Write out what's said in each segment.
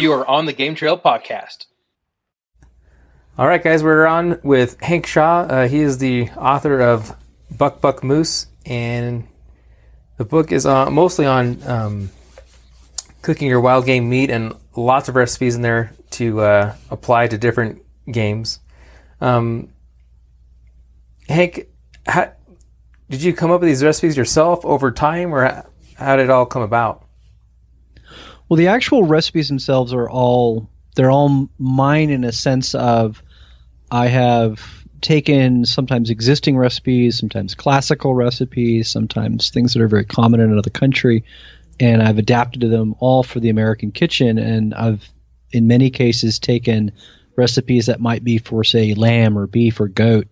you are on the Game Trail podcast. All right, guys, we're on with Hank Shaw. Uh, he is the author of Buck Buck Moose, and the book is uh, mostly on um, cooking your wild game meat and lots of recipes in there to uh, apply to different games. Um, Hank, how, did you come up with these recipes yourself over time, or how, how did it all come about? Well, the actual recipes themselves are all they're all mine in a sense of I have taken sometimes existing recipes, sometimes classical recipes, sometimes things that are very common in another country, and I've adapted to them all for the American kitchen. And I've, in many cases, taken recipes that might be for, say, lamb or beef or goat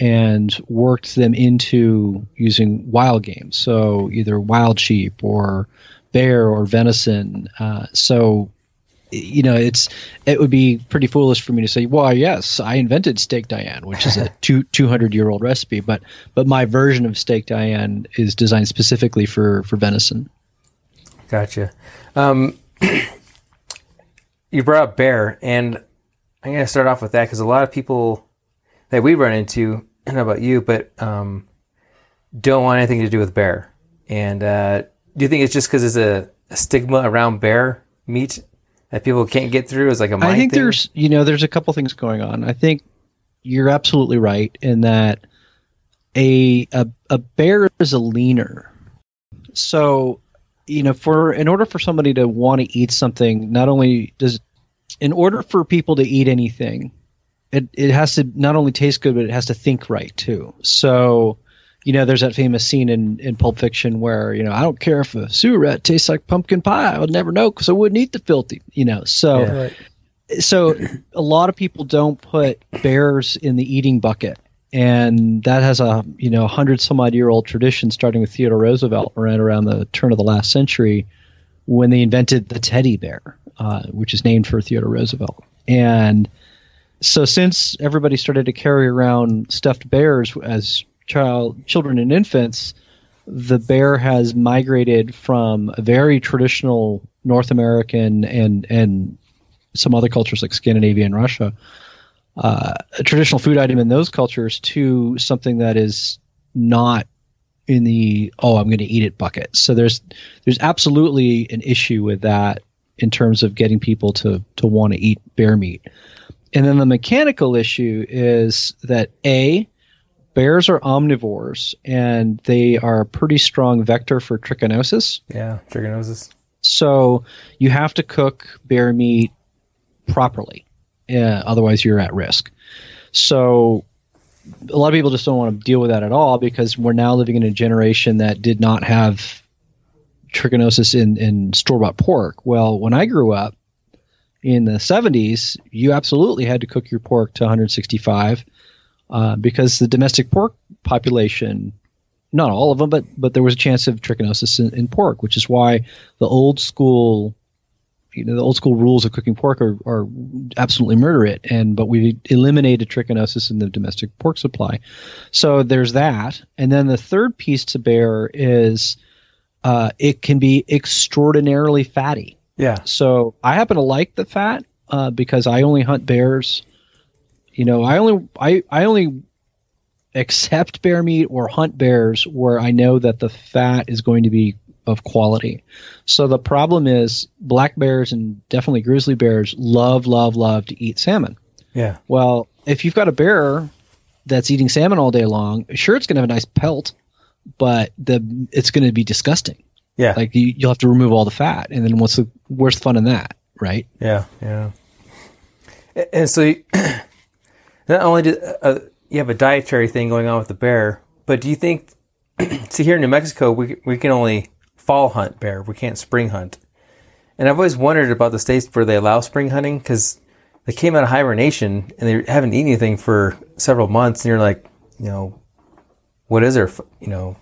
and worked them into using wild game. So either wild sheep or bear or venison. Uh, so you know, it's it would be pretty foolish for me to say, "Well, yes, I invented steak Diane, which is a two two hundred year old recipe," but but my version of steak Diane is designed specifically for for venison. Gotcha. Um, you brought up bear, and I'm going to start off with that because a lot of people that we run into, I don't know about you, but um, don't want anything to do with bear. And uh, do you think it's just because there's a, a stigma around bear meat that people can't get through as like a I think thing? there's you know there's a couple things going on. I think you're absolutely right in that a a, a bear is a leaner. So you know for in order for somebody to want to eat something, not only does in order for people to eat anything, it it has to not only taste good, but it has to think right too. So you know, there's that famous scene in, in Pulp Fiction where, you know, I don't care if a sewer rat tastes like pumpkin pie. I would never know because I wouldn't eat the filthy, you know. So, Yeah. Right. so a lot of people don't put bears in the eating bucket. And that has a, you know, hundred some odd year old tradition starting with Theodore Roosevelt right around the turn of the last century when they invented the teddy bear, uh, which is named for Theodore Roosevelt. And so since everybody started to carry around stuffed bears as child children and infants, the bear has migrated from a very traditional North American and and some other cultures like Scandinavia and Russia, uh, a traditional food item in those cultures to something that is not in the oh I'm going to eat it bucket. So there's there's absolutely an issue with that in terms of getting people to to want to eat bear meat. And then the mechanical issue is that a bears are omnivores and they are a pretty strong vector for trichinosis. Yeah, trichinosis. So you have to cook bear meat properly, uh, otherwise you're at risk. So a lot of people just don't want to deal with that at all because we're now living in a generation that did not have trichinosis in, in store bought pork. Well, when I grew up in the 70s, you absolutely had to cook your pork to 165 uh, because the domestic pork population, not all of them, but but there was a chance of trichinosis in, in pork, which is why the old school, you know, the old school rules of cooking pork are, are absolutely murder it. And but we eliminated trichinosis in the domestic pork supply, so there's that. And then the third piece to bear is uh, it can be extraordinarily fatty. Yeah. So I happen to like the fat uh, because I only hunt bears you know, I only I I only accept bear meat or hunt bears where I know that the fat is going to be of quality. So the problem is black bears and definitely grizzly bears love love love to eat salmon. Yeah. Well, if you've got a bear that's eating salmon all day long, sure it's going to have a nice pelt, but the it's going to be disgusting. Yeah. Like you, you'll have to remove all the fat, and then what's the where's the fun in that, right? Yeah, yeah. And so, you, not only do uh, you have a dietary thing going on with the bear, but do you think? see, here in New Mexico, we we can only fall hunt bear. We can't spring hunt. And I've always wondered about the states where they allow spring hunting because they came out of hibernation and they haven't eaten anything for several months, and you're like, you know, what is there? You know,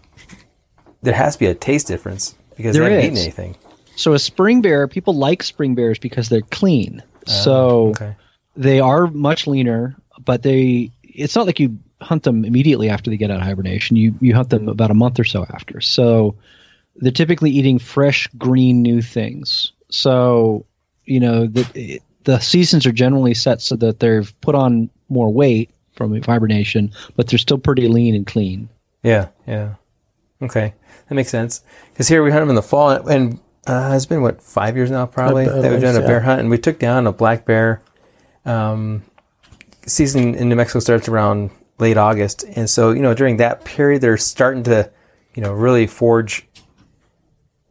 there has to be a taste difference because There they haven't is. eaten anything. So a spring bear, people like spring bears because they're clean. so Okay. they are much leaner, but they it's not like you hunt them immediately after they get out of hibernation. You you hunt them about a month or so after. So they're typically eating fresh green new things. So you know, the the seasons are generally set so that they've put on more weight from hibernation, but they're still pretty lean and clean. Yeah, yeah. Okay, that makes sense. Because here we hunt them in the fall, and uh, it's been what five years now, probably I that we've done a bear hunt, and we took down a black bear. Um, season in New Mexico starts around late August, and so you know during that period they're starting to, you know, really forge.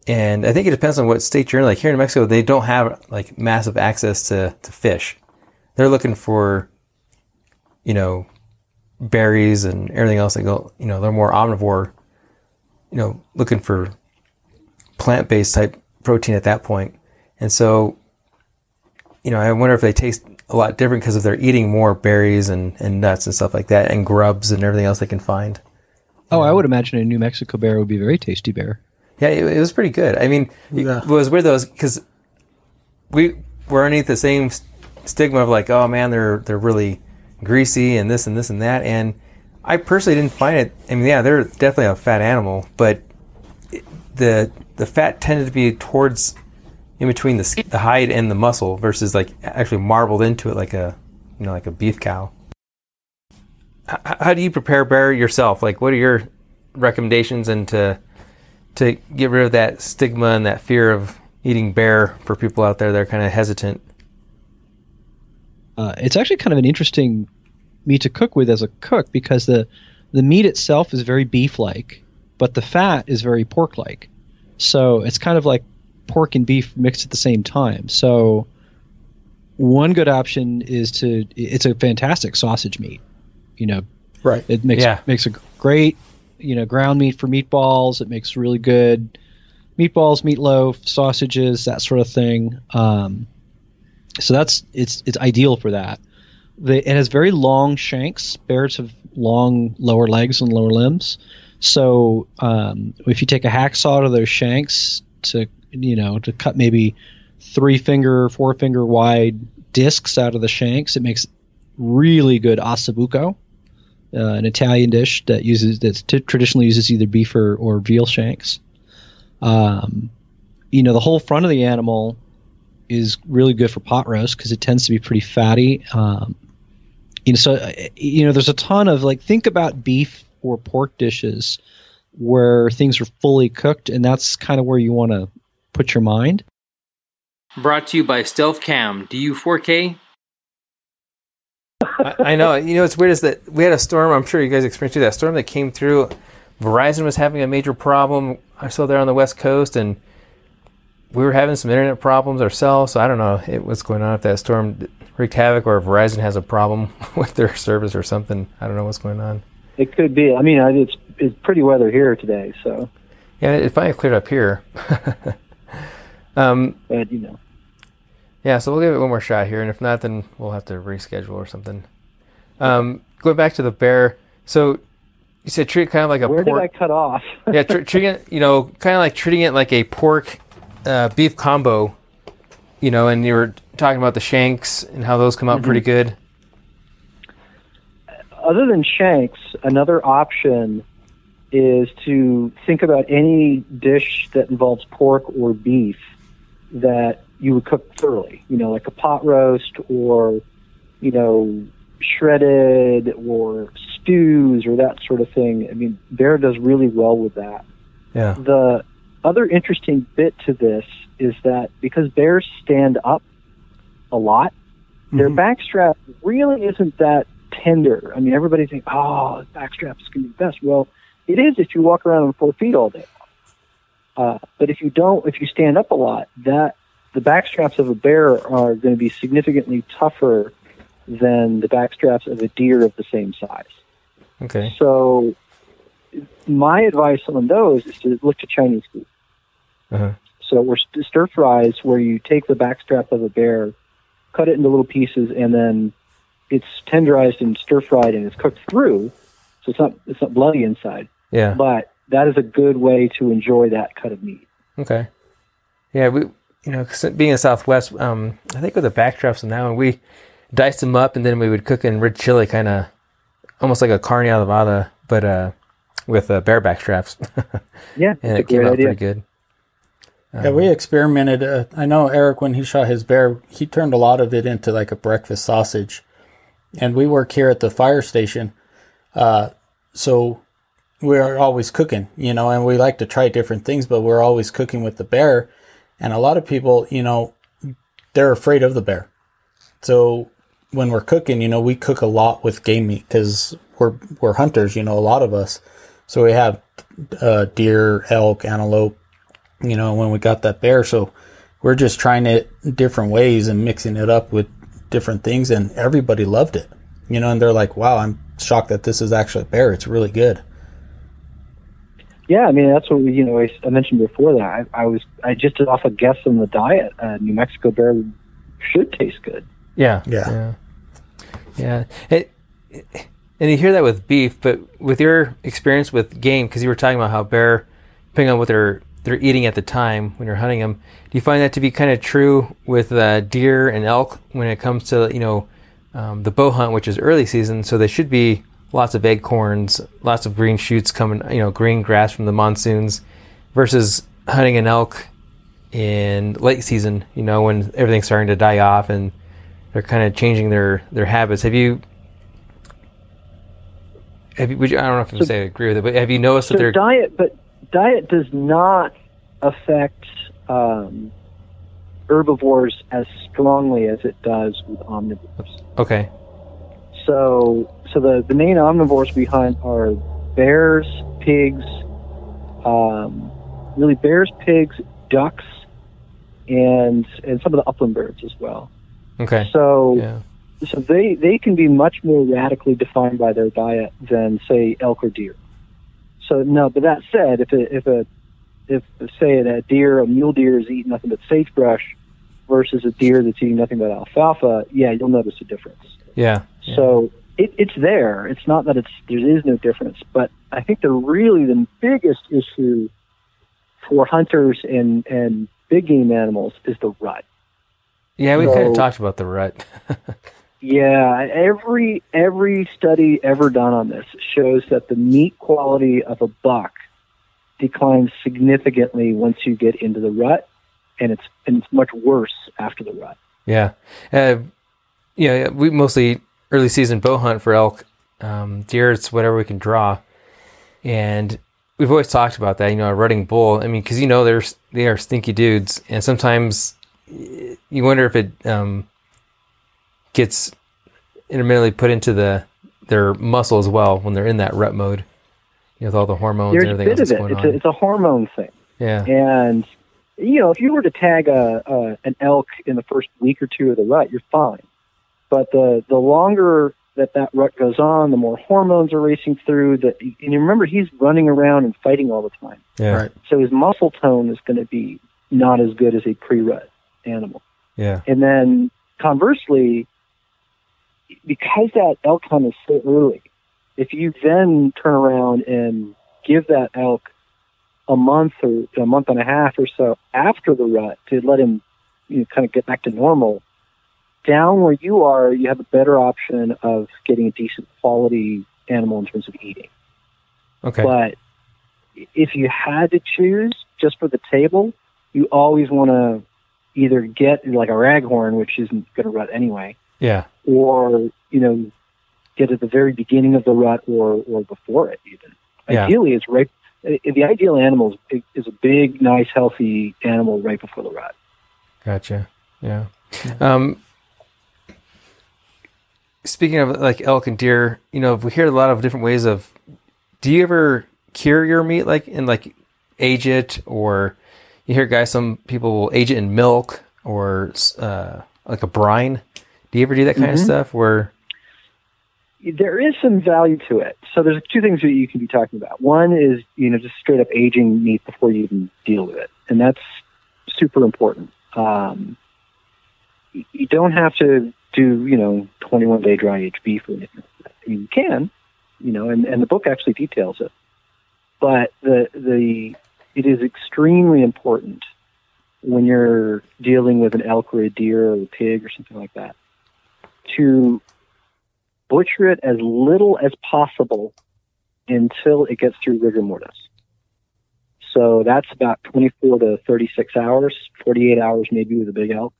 And I think it depends on what state you're in. Like here in New Mexico, they don't have like massive access to to fish. They're looking for, you know, berries and everything else that go. You know, they're more omnivore. You know, looking for plant based type protein at that point. And so, you know, I wonder if they taste a lot different because if they're eating more berries and, and nuts and stuff like that and grubs and everything else they can find. Oh, I would imagine a New Mexico bear would be a very tasty bear. Yeah, it, it was pretty good. I mean, Yeah. it was weird though because we were underneath the same stigma of like, oh man, they're they're really greasy and this and this and that. And I personally didn't find it. I mean, yeah, they're definitely a fat animal, but it, the the fat tended to be towards in between the the hide and the muscle versus like actually marbled into it like a you know like a beef cow. How do you prepare bear yourself? Like, what are your recommendations and to to get rid of that stigma and that fear of eating bear for people out there that are kind of hesitant. Uh, it's actually kind of an interesting meat to cook with as a cook because the the meat itself is very beef-like, but the fat is very pork-like. So it's kind of like pork and beef mixed at the same time. So one good option is to it's a fantastic sausage meat. You know, Right. it makes Yeah. makes a great, you know, ground meat for meatballs. It makes really good meatballs, meatloaf, sausages, that sort of thing. Um, so that's it's it's ideal for that. The, it has very long shanks. Bears have long lower legs and lower limbs. So um, if you take a hacksaw to those shanks to you know to cut maybe three finger, four finger wide discs out of the shanks, it makes really good ossobuco, uh, an Italian dish that uses that t- traditionally uses either beef or, or veal shanks. Um, you know, the whole front of the animal is really good for pot roast because it tends to be pretty fatty. Um, you know, so uh, you know, there's a ton of like think about beef or pork dishes where things are fully cooked, and that's kind of where you want to put your mind. Brought to you by Stealth Cam. Do you 4K? I, I know. You know, what's weird is that we had a storm. I'm sure you guys experienced too. That storm that came through. Verizon was having a major problem. I saw there on the West Coast, and we were having some internet problems ourselves. So I don't know it, what's going on if that storm wreaked havoc or if Verizon has a problem with their service or something. I don't know what's going on. It could be. I mean, it's it's pretty weather here today, so Yeah, it finally cleared up here. um, but you know, Yeah, so we'll give it one more shot here, and if not, then we'll have to reschedule or something. Um, going back to the bear, so you said treat it kind of like a where did I cut off? yeah, tr- treating it, you know, kind of like treating it like a pork uh, beef combo, you know, and you were talking about the shanks and how those come out pretty good. Other than shanks, another option is to think about any dish that involves pork or beef that you would cook thoroughly. You know, like a pot roast or you know shredded or stews or that sort of thing. I mean, bear does really well with that. Yeah, The other interesting bit to this is that because bears stand up a lot, their mm-hmm. backstrap really isn't that tender. I mean, everybody thinks, oh, backstrap is going to be the best. Well, it is if you walk around on four feet all day. Uh, but if you don't, if you stand up a lot, that the backstraps of a bear are going to be significantly tougher than the backstraps of a deer of the same size. okay, So, my advice on those is to look to Chinese food. Uh-huh. So, we're st- stir fries where you take the backstrap of a bear, cut it into little pieces, and then it's tenderized and stir fried and it's cooked through. So it's not it's not bloody inside, yeah, but that is a good way to enjoy that cut of meat. okay, yeah. We, you know being in Southwest, um, I think with the backstraps and that one, we diced them up and then we would cook in red chili, kind of almost like a carne adobada, but uh, with uh, bear backstraps. Yeah, and it came out idea. pretty good. Yeah, we experimented. Uh, I know Eric when he shot his bear, he turned a lot of it into like a breakfast sausage, and we work here at the fire station, uh, so we're always cooking, you know, and we like to try different things, but we're always cooking with the bear, and a lot of people, you know, they're afraid of the bear, so when we're cooking, you know, we cook a lot with game meat because we're we're hunters, you know, a lot of us, so we have uh, deer, elk, antelope you know, when we got that bear. So we're just trying it different ways and mixing it up with different things, and everybody loved it. You know, and they're like, "Wow, I'm shocked that this is actually a bear. It's really good." Yeah, I mean that's what we, you know I, I mentioned before that I, I was I just did off a guess on the diet. Uh, New Mexico bear should taste good. Yeah, Yeah. yeah, yeah. It, and you hear that with beef, but with your experience with game, because you were talking about how bear, depending on what they're they're eating at the time when you're hunting them, do you find that to be kind of true with uh, deer and elk when it comes to you know um, the bow hunt, which is early season, so they should be lots of acorns, lots of green shoots coming, you know, green grass from the monsoons, versus hunting an elk in late season, you know, when everything's starting to die off and they're kind of changing their their habits. Have you? Have you, would you, I don't know if you So- say I agree with it, but have you noticed that So they're diet, but diet does not affect um, herbivores as strongly as it does with omnivores. okay? So, so the, the main omnivores we hunt are bears, pigs, um, really bears, pigs, ducks, and and some of the upland birds as well. Okay, So, yeah, so they they can be much more radically defined by their diet than say elk or deer. So no, but that said, if a, if a if say a deer, a mule deer is eating nothing but sagebrush versus a deer that's eating nothing but alfalfa, yeah, you'll notice a difference. yeah, yeah. So it, it's there. It's not that it's there is no difference, but I think the really the biggest issue for hunters and and big game animals is the rut. yeah. We kind of talked about the rut. Yeah, every every study ever done on this shows that the meat quality of a buck declines significantly once you get into the rut, and it's and it's much worse after the rut. Yeah. Uh, yeah, we mostly early season bow hunt for elk. Um, deer, it's whatever we can draw. And we've always talked about that, you know, a rutting bull. I mean, because, you know, they're, they are stinky dudes. And sometimes you wonder if it um, gets intermittently put into the their muscle as well when they're in that rut mode. You know, with all the hormones There's and a everything bit else of that's it. going It's a, it's a hormone thing, yeah. and you know if you were to tag a, a an elk in the first week or two of the rut, you're fine. But the the longer that that rut goes on, the more hormones are racing through. That and you remember he's running around and fighting all the time. Yeah. Right. So his muscle tone is going to be not as good as a pre-rut animal. Yeah. And then conversely, because that elk hunt is so early, if you then turn around and give that elk a month or a month and a half or so after the rut to let him you know, kind of get back to normal, down where you are, you have a better option of getting a decent quality animal in terms of eating. Okay. But if you had to choose just for the table, you always want to either get like a raghorn, which isn't going to rut anyway, yeah. or you know, get at the very beginning of the rut or or before it even. Yeah. Ideally, it's right. uh, The ideal animal is, is a big, nice, healthy animal right before the rut. Gotcha. Yeah. Um, speaking of like elk and deer, you know, we hear a lot of different ways of. Do you ever cure your meat, like and like age it, or you hear guys? Some people will age it in milk or uh, like a brine. Do you ever do that kind of stuff? Where there is some value to it. So there's two things that you can be talking about. One is, you know, just straight up aging meat before you even deal with it. And that's super important. Um, you don't have to do, you know, 21 day dry aged beef that. You can, you know, and, and the book actually details it. But the, the, it is extremely important when you're dealing with an elk or a deer or a pig or something like that to butcher it as little as possible until it gets through rigor mortis. So that's about 24 to 36 hours, 48 hours maybe with a big elk.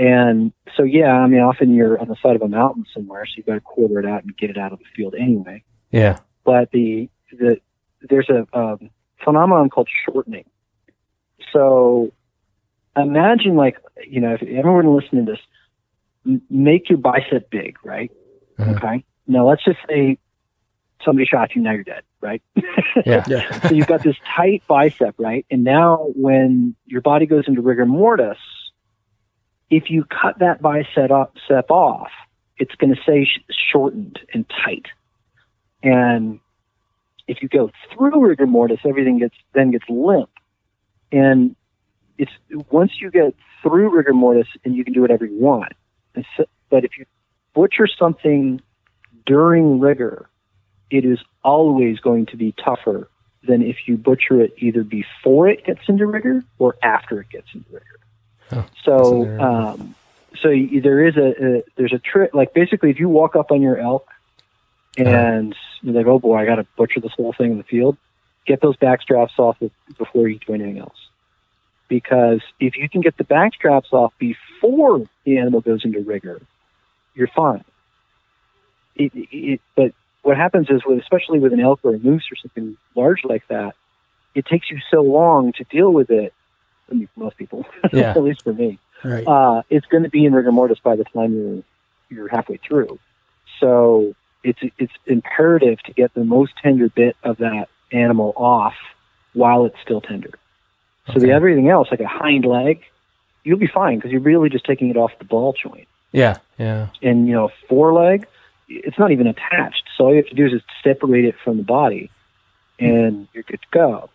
And so, yeah, I mean, often you're on the side of a mountain somewhere, so you've got to quarter it out and get it out of the field anyway. Yeah. But the, the, there's a um, phenomenon called shortening. So imagine like, you know, if everyone listening to this, m- make your bicep big, right? Mhm. Okay. Now let's just say somebody shot you, now you're dead, right? Yeah. Yeah. so you've got this tight bicep, right? And now when your body goes into rigor mortis, if you cut that bicep off, it's going to sh- shortened and tight. And if you go through rigor mortis, everything gets then gets limp. And it's once you get through rigor mortis, and you can do whatever you want. But if you butcher something during rigor, it is always going to be tougher than if you butcher it either before it gets into rigor or after it gets into rigor. Oh, so, um, so y- there is a, a there's a trick. Like basically, if you walk up on your elk and you're like, "Oh boy, I got to butcher this whole thing in the field," get those back straps off be- before you do anything else. Because if you can get the back straps off before the animal goes into rigor, you're fine. It, it, but what happens is, with especially with an elk or a moose or something large like that, it takes you so long to deal with it. I mean, for most people, Yeah. at least for me, Right. uh, it's going to be in rigor mortis by the time you're you're halfway through. So it's it's imperative to get the most tender bit of that animal off while it's still tender. So the Okay. everything else, like a hind leg, you'll be fine because you're really just taking it off the ball joint. Yeah. Yeah. And you know, foreleg, it's not even attached. So all you have to do is just separate it from the body, and you're good to go.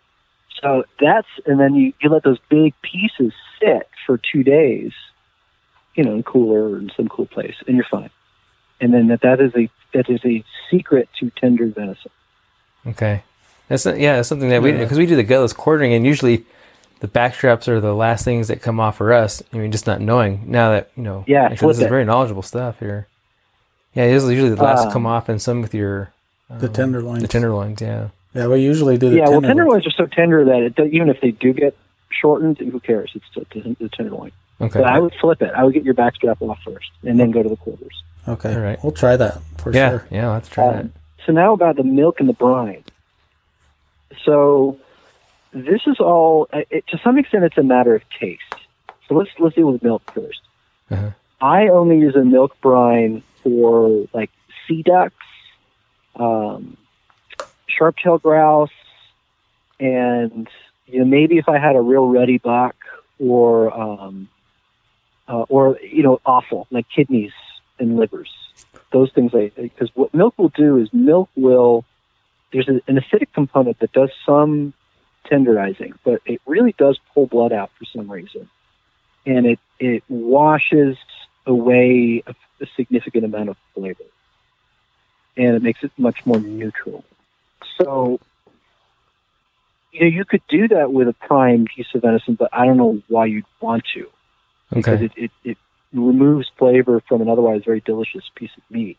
So that's and then you, you let those big pieces sit for two days, you know, in cooler or in some cool place, and you're fine. And then that that is a that is a secret to tender venison. Okay. That's not, yeah, that's something that we Yeah. because we do the gutless quartering and usually the back straps are the last things that come off for us. I mean, just not knowing now that you know. Yeah, actually, this is very knowledgeable stuff here. Yeah, it is usually the last to come Um, off, and some with your the tenderloins. the tenderloins. Yeah. Yeah, we usually do the yeah, well, tenderloins. tenderloins are so tender that it, even if they do get shortened, who cares? It's still the tenderloin. Okay. But I would flip it. I would get your back strap off first, and then go to the quarters. Okay. All right. We'll try that for yeah. sure. Yeah. Let's try Um, so now about the milk and the brine. So this is all uh, it, to some extent it's a matter of taste. So let's let's deal with milk 1st Uh-huh. I only use a milk brine for like sea ducks, um, sharp-tailed grouse, and you know maybe if I had a real ruddy buck or um, uh, or you know offal like kidneys and livers those things because what milk will do is milk will there's an acidic component that does some tenderizing but it really does pull blood out for some reason. And it it washes away a, a significant amount of flavor. And it makes it much more neutral so you know you could do that with a prime piece of venison but i don't know why you'd want to because Okay. it, it, it removes flavor from an otherwise very delicious piece of meat.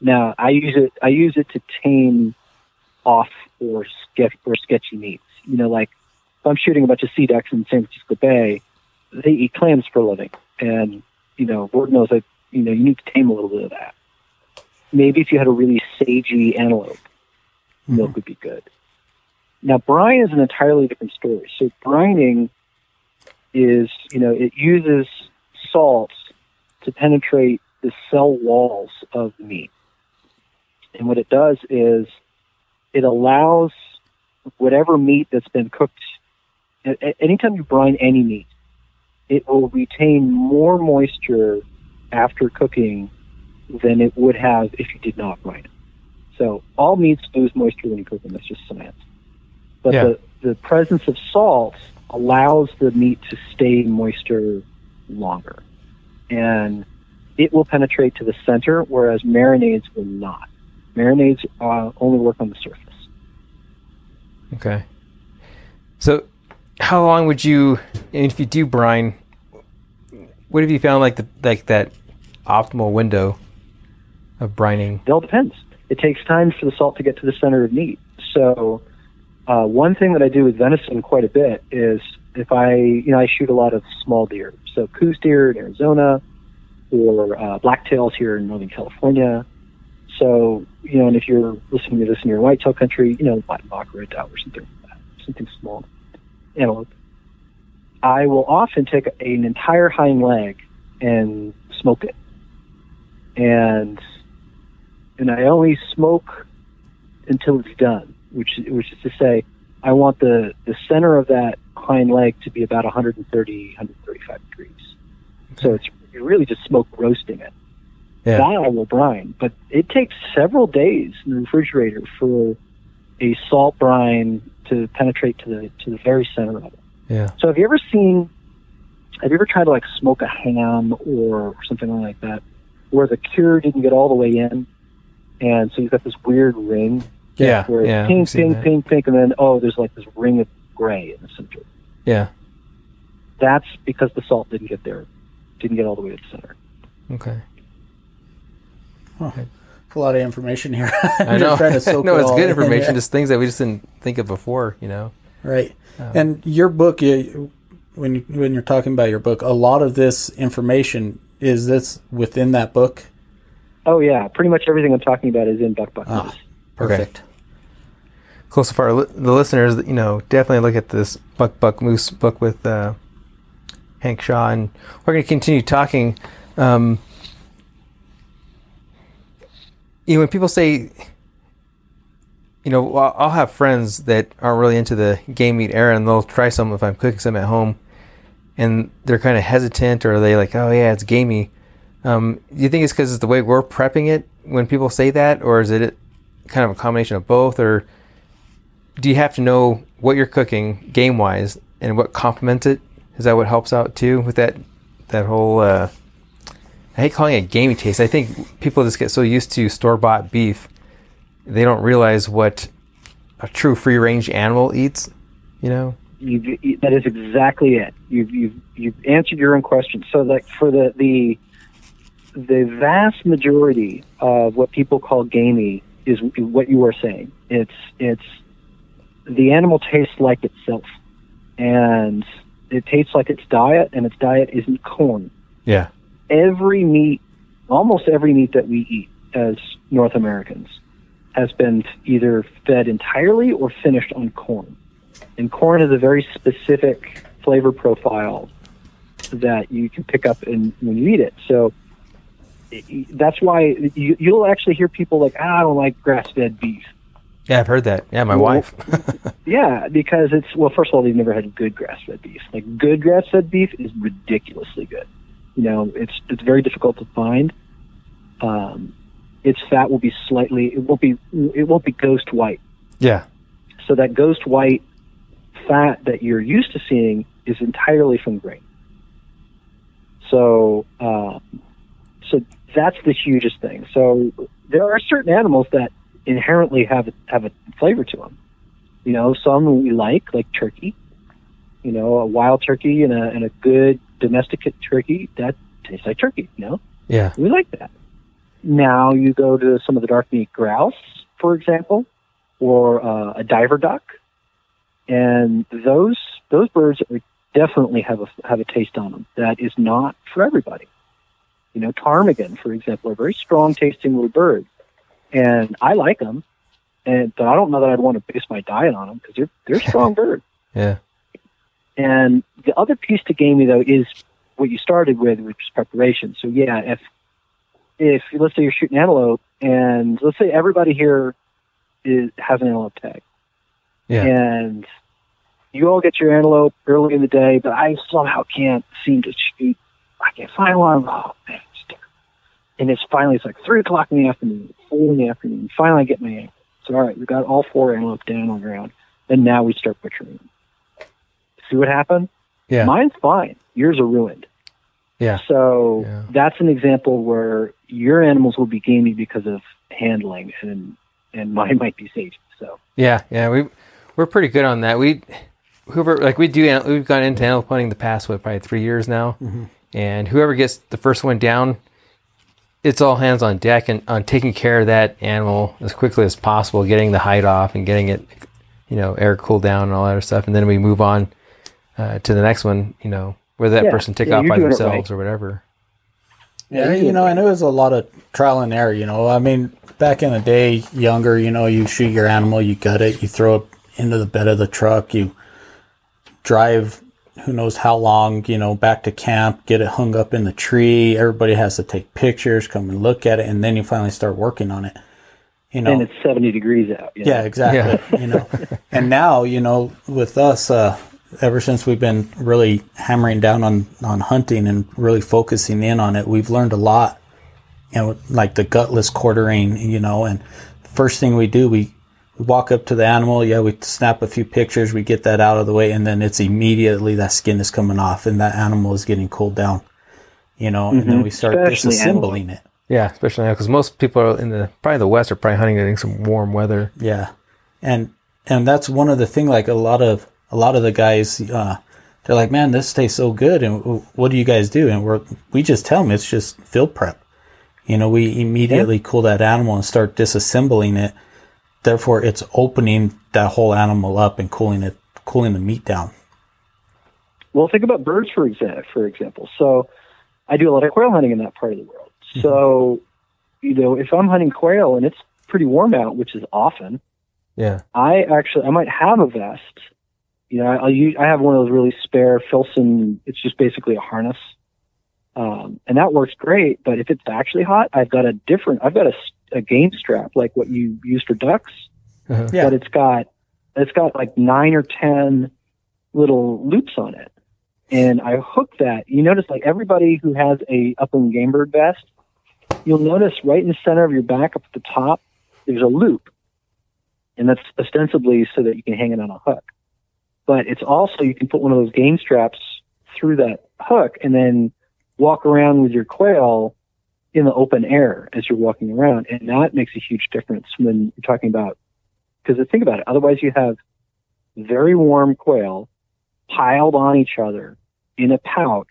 Now, I use it. I use it to tame off or sketch or sketchy meats. You know, like if I'm shooting a bunch of sea ducks in San Francisco Bay, they eat clams for a living, and you know, Lord knows that you know you need to tame a little bit of that. Maybe if you had a really sagey antelope, milk mm-hmm. would be good. Now, brine is an entirely different story. So, brining is, you know, it uses salts to penetrate the cell walls of the meat. And what it does is it allows whatever meat that's been cooked, anytime you brine any meat, it will retain more moisture after cooking than it would have if you did not brine it. So all meats lose moisture when you cook them. That's just science. But Yeah. the, the presence of salt allows the meat to stay moisture longer. And it will penetrate to the center, whereas marinades will not. Marinades uh, only work on the surface. Okay. So, how long would you, and if you do brine, what have you found like the like that optimal window of brining? It all depends. It takes time for the salt to get to the center of meat. So uh, one thing that I do with venison quite a bit is if I, you know, I shoot a lot of small deer. So Coues deer in Arizona or uh, blacktails here in Northern California. So, you know, and if you're listening to this in your whitetail country, you know, white buck, red dove, or something like that, something small, antelope. I will often take an entire hind leg and smoke it. And and I only smoke until it's done, which which is to say, I want the the center of that hind leg to be about 130, 135 degrees. So it's you're really just smoke roasting it. Yeah. That I will brine, but it takes several days in the refrigerator for a salt brine to penetrate to the to the very center of it. Yeah. So have you ever seen? Have you ever tried to like smoke a ham or something like that, where the cure didn't get all the way in, and so you've got this weird ring Yeah. where Yeah. pink, pink, that. pink, pink, and then oh, there's like this ring of gray in the center. Yeah. That's because the salt didn't get there, didn't get all the way to the center. Okay. A lot of information here. I'm know. trying to soak no, it's all good in. information. Just things that we just didn't think of before. You know. Right. Uh, and your book, you, when you, when you're talking about your book, a lot of this information is this within that book. Oh yeah, pretty much everything I'm talking about is in Buck Buck Ah. Perfect. Cool. So far, li- the listeners, you know, definitely look at this Buck Buck Moose book with uh, Hank Shaw, and we're going to continue talking. Um, you know, when people say, you know, I'll I'll have friends that aren't really into the game meat era, and they'll try some if I'm cooking some at home, and they're kind of hesitant, or they like, oh yeah, it's gamey. Um, you think it's because it's the way we're prepping it when people say that, or is it kind of a combination of both, or do you have to know what you're cooking game wise and what complements it? Is that what helps out too with that that whole? Uh, I hate calling it gamey taste. I think people just get so used to store bought beef, they don't realize what a true free range animal eats. You know? you, you, that is exactly it. You've, you've, you've answered your own question. So, like for the the the vast majority of what people call gamey is what you are saying. It's it's the animal tastes like itself, and it tastes like its diet, and its diet isn't corn. Yeah. Every meat, almost every meat that we eat as North Americans, has been either fed entirely or finished on corn. And corn has a very specific flavor profile that you can pick up in, when you eat it. So that's why you, you'll actually hear people like, ah, I don't like grass-fed beef. Yeah, I've heard that. Yeah, my Well, wife. Yeah, because it's well. First of all, they've never had good grass-fed beef. Like good grass-fed beef is ridiculously good. You know, it's it's very difficult to find. Um, its fat will be slightly. It won't be. It won't be ghost white. yeah. So that ghost white fat that you're used to seeing is entirely from grain. So, uh, so that's the hugest thing. So there are certain animals that inherently have have a flavor to them. You know, some we like, like turkey. You know, a wild turkey and a and a good domesticated turkey that tastes like turkey. You know, Yeah. we like that. Now you go to some of the dark meat grouse, for example, or uh, a diver duck, and those those birds are definitely have a have a taste on them that is not for everybody. You know, ptarmigan, for example, are very strong tasting little birds, and I like them, and but I don't know that I'd want to base my diet on them because they're they're strong birds. Yeah. And the other piece to gamey though is what you started with, which is preparation. So yeah, if if let's say you're shooting antelope, and let's say everybody here is has an antelope tag, Yeah. and you all get your antelope early in the day, but I somehow can't seem to shoot. I can't find one. Oh man. And it's finally it's like three o'clock in the afternoon, four in the afternoon. Finally, I get my antelope. So all right, we got all four antelope down on the ground, and now we start butchering them. See what happened? Yeah. Mine's fine. Yours are ruined. Yeah. So Yeah. that's an example where your animals will be gamey because of handling, and and mine might be safe. So Yeah, yeah, we we're pretty good on that. We whoever like we do we've gone into animal hunting the past what probably three years now, mm-hmm. and whoever gets the first one down, it's all hands on deck and on taking care of that animal as quickly as possible, getting the hide off and getting it you know, air cooled down and all that other stuff, and then we move on uh, to the next one. You know, whether that Yeah, person take yeah, off by themselves right. or whatever. Yeah, you know, and it was a lot of trial and error. You know, I mean, back in the day, younger, you know, you shoot your animal, you gut it, you throw it into the bed of the truck, you drive who knows how long, you know, back to camp, get it hung up in the tree. Everybody has to take pictures, come and look at it, and then you finally start working on it. You know, and it's 70 degrees out. you know? yeah, exactly. You know, and now you know with us, uh, ever since we've been really hammering down on on hunting and really focusing in on it, we've learned a lot. You know, like the gutless quartering. You know, and first thing we do, we, we walk up to the animal. Yeah, we snap a few pictures. We get that out of the way, and then it's immediately that skin is coming off, and that animal is getting cooled down. You know, and then we start Especially disassembling it. Yeah, especially now because most people are in the probably the west are probably hunting in some warm weather. Yeah, and and that's one of the thing. Like a lot of a lot of the guys, uh, they're like, "Man, this tastes so good." And what do you guys do? And we're we just tell them it's just field prep. You know, we immediately cool that animal and start disassembling it. Therefore, it's opening that whole animal up and cooling it, cooling the meat down. Well, think about birds for exa- for example. So, I do a lot of quail hunting in that part of the world. So, you know, if I'm hunting quail and it's pretty warm out, which is often, Yeah, I actually I might have a vest. You know, I'll use, I have one of those really spare Filson. It's just basically a harness, um, and that works great. But if it's actually hot, I've got a different. I've got a, a game strap like what you use for ducks, Uh-huh. Yeah. but it's got it's got like nine or ten little loops on it, and I hook that. You notice like everybody who has a upland game bird vest, you'll notice right in the center of your back up at the top, there's a loop and that's ostensibly so that you can hang it on a hook. But it's also you can put one of those game straps through that hook and then walk around with your quail in the open air as you're walking around, and that makes a huge difference when you're talking about. Because think about it, otherwise you have very warm quail piled on each other in a pouch.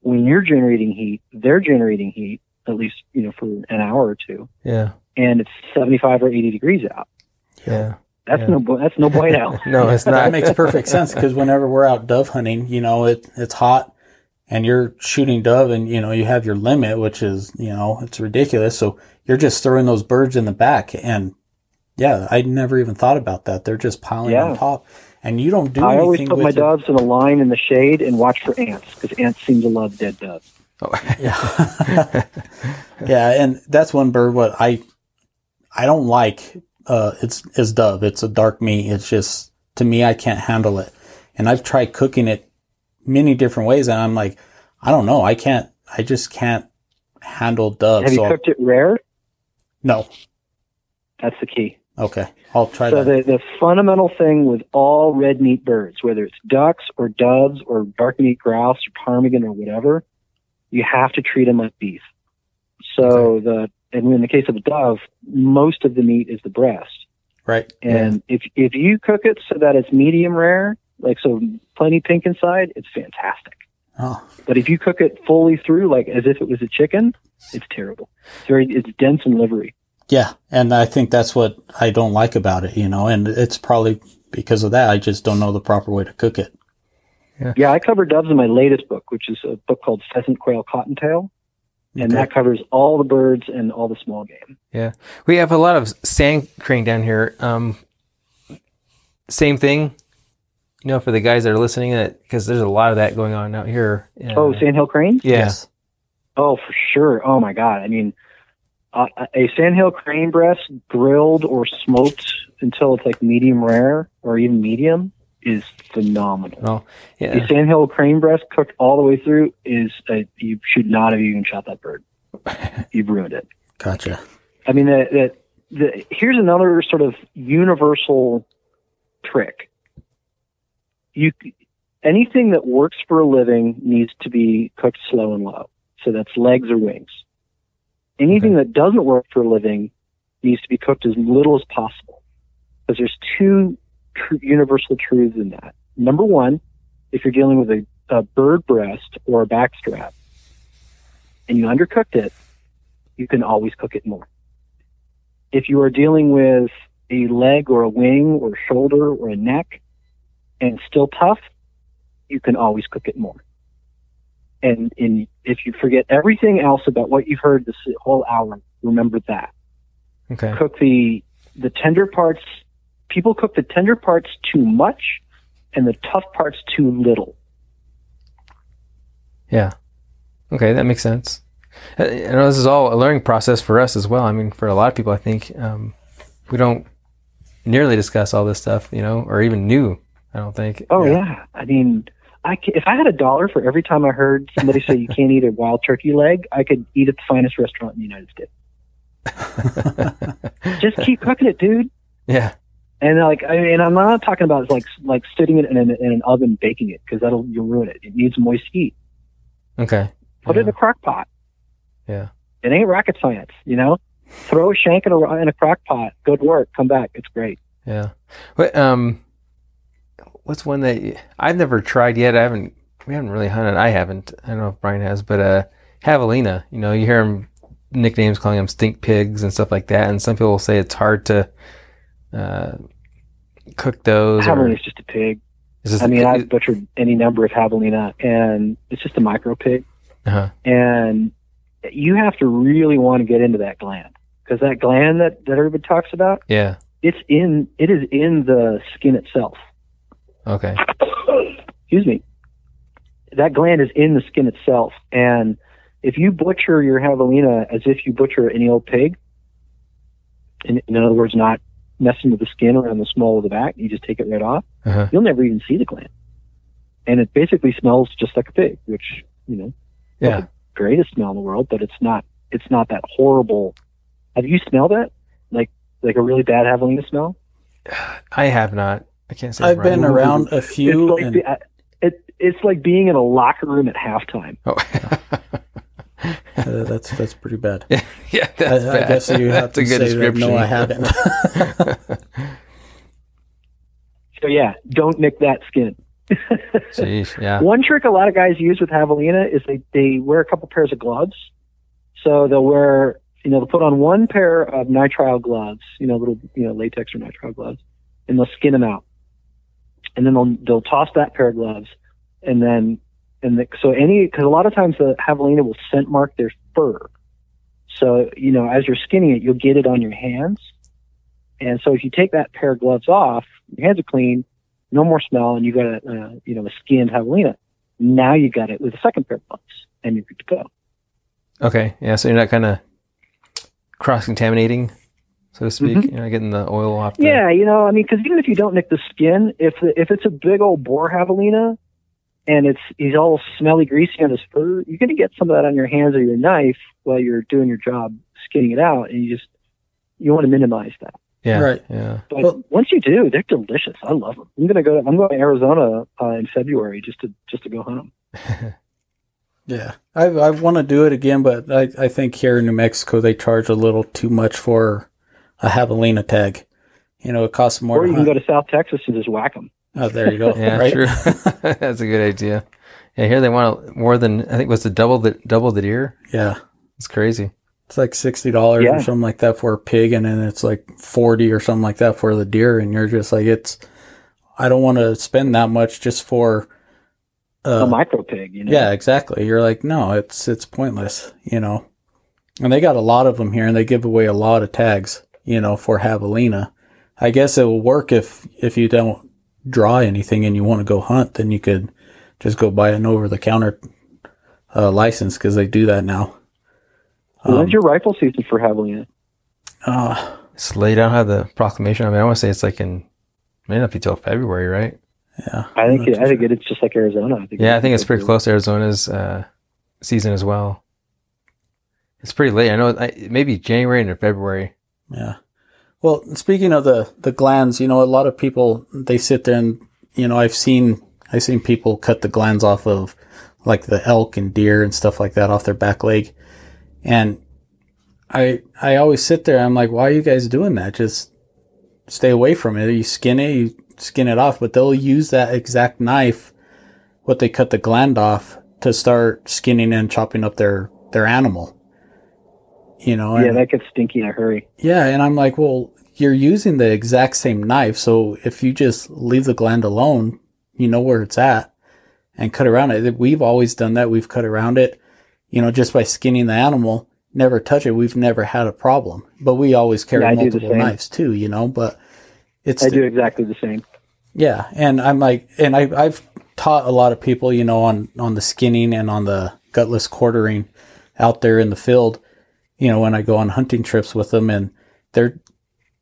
When you're generating heat, they're generating heat at least you know for an hour or two, yeah, and it's 75 or 80 degrees out. yeah. That's Yeah. no that's no bueno. No, it's not. that makes perfect sense because whenever we're out dove hunting, you know, it it's hot and you're shooting dove and you know, you have your limit, which is, you know, it's ridiculous. So you're just throwing those birds in the back and yeah, I never even thought about that. They're just piling Yeah. on top and you don't do I anything always put with my it. doves in a line in the shade and watch for ants because ants seem to love dead doves. Yeah. yeah, and that's one bird what I I don't like uh it's is dove. It's a dark meat. It's just to me I can't handle it. And I've tried cooking it many different ways and I'm like I don't know. I can't I just can't handle dove. Have you so cooked it rare? no. That's the key. Okay. I'll try So that. the, the fundamental thing with all red meat birds, whether it's ducks or doves or dark meat grouse or ptarmigan or whatever, you have to treat them like beef. So the and in the case of a dove, most of the meat is the breast. right. And if if you cook it so that it's medium rare, like so plenty pink inside, it's fantastic. Oh. But if you cook it fully through, like as if it was a chicken, it's terrible. It's very it's dense and livery. Yeah, and I think that's what I don't like about it, you know, and it's probably because of that I just don't know the proper way to cook it. Yeah, I cover doves in my latest book, which is a book called Pheasant Quail Cottontail, and Okay. that covers all the birds and all the small game. Yeah, we have a lot of sand crane down here. Um, same thing, you know, for the guys that are listening, that because there's a lot of that going on out here. Uh, Oh, sandhill cranes? yeah, Yes. Oh, for sure. Oh my God. I mean, uh, a sandhill crane breast grilled or smoked until it's like medium rare or even medium is phenomenal. Oh, A yeah, sandhill crane breast cooked all the way through is a, you should not have even shot that bird. You've ruined it. Gotcha. I mean, the, the, the, here's another sort of universal trick. You, anything that works for a living needs to be cooked slow and low. So that's legs or wings. Anything that doesn't work for a living needs to be cooked as little as possible. Because there's two tr- universal truths in that. Number one, if you're dealing with a, a bird breast or a backstrap and you undercooked it, you can always cook it more if you are dealing with a leg or a wing or shoulder or a neck and still tough, you can always cook it more. And, and if you forget everything else about what you've heard this whole hour, remember that. Okay. Cook the the tender parts. People cook the tender parts too much, and the tough parts too little. Yeah. Okay, that makes sense. Uh, You know, this is all a learning process for us as well. I mean, for a lot of people, I think um, we don't nearly discuss all this stuff, you know, or even knew. I don't think. Oh yeah, I mean, I if I had a dollar for every time I heard somebody say you can't eat a wild turkey leg, I could eat at the finest restaurant in the United States. Just keep cooking it, dude. Yeah. And like, I mean, I'm not talking about like like sitting it in an, in an oven baking it because that'll you'll ruin it. It needs moist heat. Okay. Put it in a crock pot. Yeah. It ain't rocket science, you know. Throw a shank in a in a crock pot. Go to work. Come back. It's great. Yeah. What um what's one that I've never tried yet? I haven't we haven't really hunted. I haven't. I don't know if Brian has, but uh javelina, you know, you hear them nicknames calling them stink pigs and stuff like that, and some people say it's hard to uh cook those or Javelina's just a pig. is this I mean, I've butchered any number of javelina, and it's just a micro pig. uh-huh. and you have to really want to get into that gland because that gland that, that everybody talks about Yeah. it's in it is in the skin itself Okay. excuse me that gland is in the skin itself and if you butcher your javelina as if you butcher any old pig in, in other words not messing with the skin around the small of the back you just take it right off Uh-huh. you'll never even see the gland and it basically smells just like a pig which you know Yeah. greatest smell in the world, but it's not it's not that horrible. Have you smelled that? Like like a really bad javelina smell? I have not. I can't say I've Brian. been around a It's few, like and the- uh, it, it's like being in a locker room at halftime. Oh. uh, that's that's pretty bad. yeah, I, that's I bad. guess you have That's a to good say description. that no, I haven't. So yeah, don't nick that skin. Jeez, yeah. One trick a lot of guys use with javelina is they, they wear a couple pairs of gloves. So they'll wear, you know, they'll put on one pair of nitrile gloves, you know, little, you know, latex or nitrile gloves, and they'll skin them out. And then they'll, they'll toss that pair of gloves. And then, and the, so any, cause a lot of times the javelina will scent mark their fur. So, you know, as you're skinning it, you'll get it on your hands. And so if you take that pair of gloves off, your hands are clean, no more smell, and you got a uh, you know a skinned javelina. Now you got it with a second pair of gloves, and you're good to go. Okay, yeah. So you're not kind of cross contaminating, so to speak. Mhm. You're not getting the oil off. The, Yeah, you know, I mean, because even if you don't nick the skin, if if it's a big old boar javelina, and it's he's all smelly, greasy on his fur, you're gonna get some of that on your hands or your knife while you're doing your job skinning it out, and you just you want to minimize that. yeah, Right. Yeah. But Well- once you do, they're delicious. I love them. I'm gonna go. I'm going to Arizona uh, in February just to just to go hunt them. Yeah, I I want to do it again, but I, I think here in New Mexico they charge a little too much for a javelina tag. You know, it costs more. Or to you can go to South Texas and just whack them. oh, there you go. Yeah, right? true. That's a good idea. Yeah, here they want more than I think was the double the double the deer. Yeah, It's crazy. it's like sixty dollars Yeah. or something like that for a pig, and then it's like forty or something like that for the deer, and you're just like, it's. I don't want to spend that much just for. a Uh, micro pig, you know. yeah, exactly. You're like, no, it's it's pointless, you know. And they got a lot of them here, and they give away a lot of tags, you know, for javelina. I guess it will work if if you don't draw anything and you want to go hunt, then you could just go buy an over the counter uh, license because they do that now. Um, When's your rifle season for javelina? Uh, It's late. I don't have the proclamation. I mean, I want to say it's like in may not be till February, right? yeah, I think I'm it, I think it, it's just like Arizona. I think Yeah, I think it's pretty close to Arizona's uh, season as well. It's pretty late. I know I, maybe January and February. Yeah. Well, speaking of the the glands, you know, a lot of people they sit there and you know, I've seen I've seen people cut the glands off of like the elk and deer and stuff like that off their back leg. And I I always sit there I'm like, why are you guys doing that? Just stay away from it. You skin it, you skin it off, but they'll use that exact knife what they cut the gland off to start skinning and chopping up their their animal You know, yeah, and- that gets stinky in a hurry. Yeah, and I'm like, well, you're using the exact same knife, so if you just leave the gland alone, you know where it's at and cut around it. We've always done that. We've cut around it, you know, just by skinning the animal, never touch it. We've never had a problem, but we always carry Yeah, the multiple knives too, you know, but it's, I do exactly the same. yeah. And I'm like, and I, I've taught a lot of people, you know, on, on the skinning and on the gutless quartering out there in the field, you know, when I go on hunting trips with them and they're,